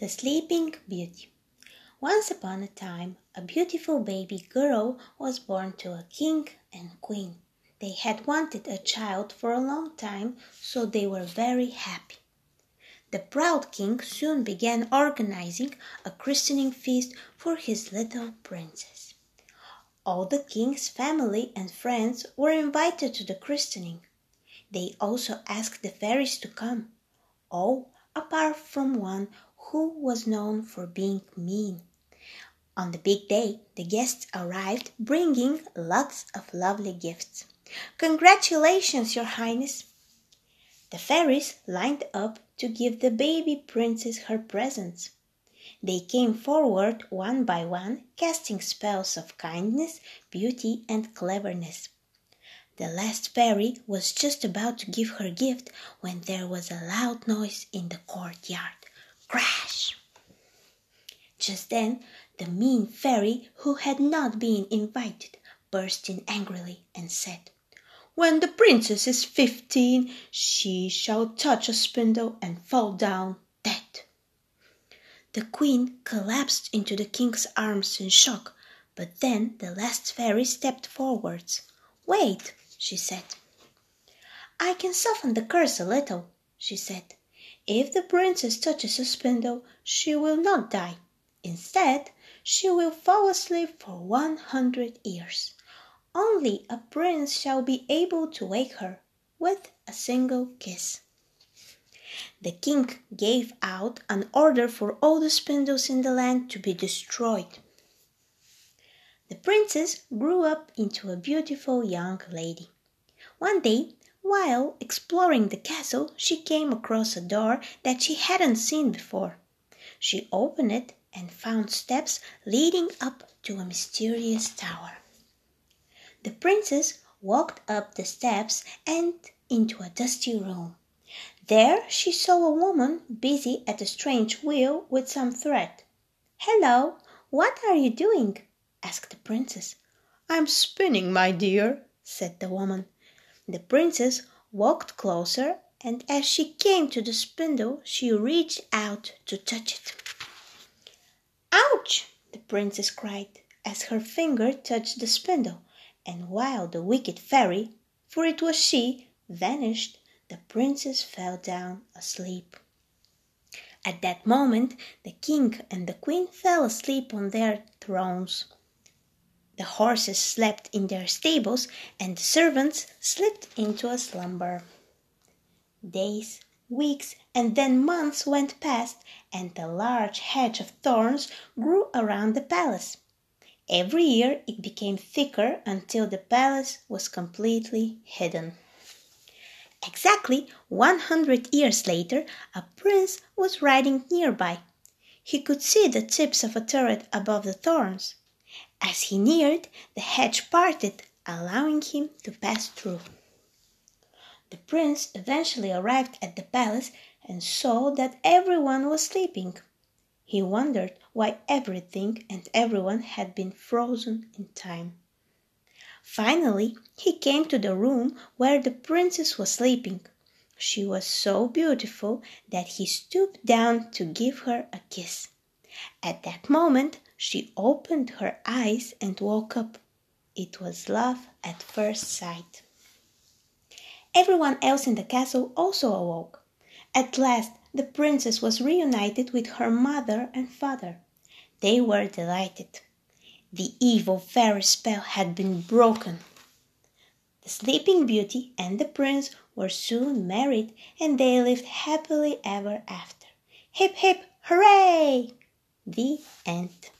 The Sleeping Beauty Once upon a time, a beautiful baby girl was born to a king and queen. They had wanted a child for a long time, so they were very happy. The proud king soon began organizing a christening feast for his little princess. All the king's family and friends were invited to the christening. They also asked the fairies to come, all apart from one who was known for being mean. On the big day, the guests arrived bringing lots of lovely gifts. Congratulations, Your Highness! The fairies lined up to give the baby princess her presents. They came forward one by one, casting spells of kindness, beauty, and cleverness. The last fairy was just about to give her gift when there was a loud noise in the courtyard. Crash! Just then the mean fairy, who had not been invited, burst in angrily and said, When the princess is fifteen, she shall touch a spindle and fall down dead. The queen collapsed into the king's arms in shock, but then the last fairy stepped forwards. Wait, she said. I can soften the curse a little, she said. If the princess touches a spindle, she will not die. Instead, she will fall asleep for one hundred years. Only a prince shall be able to wake her with a single kiss. The king gave out an order for all the spindles in the land to be destroyed. The princess grew up into a beautiful young lady. One day while exploring the castle, she came across a door that she hadn't seen before. She opened it and found steps leading up to a mysterious tower. The princess walked up the steps and into a dusty room. There she saw a woman busy at a strange wheel with some thread. Hello, what are you doing? asked the princess. I'm spinning, my dear, said the woman. The princess walked closer, and as she came to the spindle, she reached out to touch it. Ouch! the princess cried as her finger touched the spindle, and while the wicked fairy, for it was she, vanished, the princess fell down asleep. At that moment, the king and the queen fell asleep on their thrones. The horses slept in their stables, and the servants slipped into a slumber. Days, weeks, and then months went past, and a large hedge of thorns grew around the palace. Every year it became thicker until the palace was completely hidden. Exactly one hundred years later, a prince was riding nearby. He could see the tips of a turret above the thorns. As he neared, the hedge parted, allowing him to pass through. The prince eventually arrived at the palace and saw that everyone was sleeping. He wondered why everything and everyone had been frozen in time. Finally, he came to the room where the princess was sleeping. She was so beautiful that he stooped down to give her a kiss. At that moment, she opened her eyes and woke up. It was love at first sight. Everyone else in the castle also awoke. At last the princess was reunited with her mother and father. They were delighted. The evil fairy spell had been broken. The Sleeping Beauty and the prince were soon married and they lived happily ever after. Hip, hip, hooray! The end.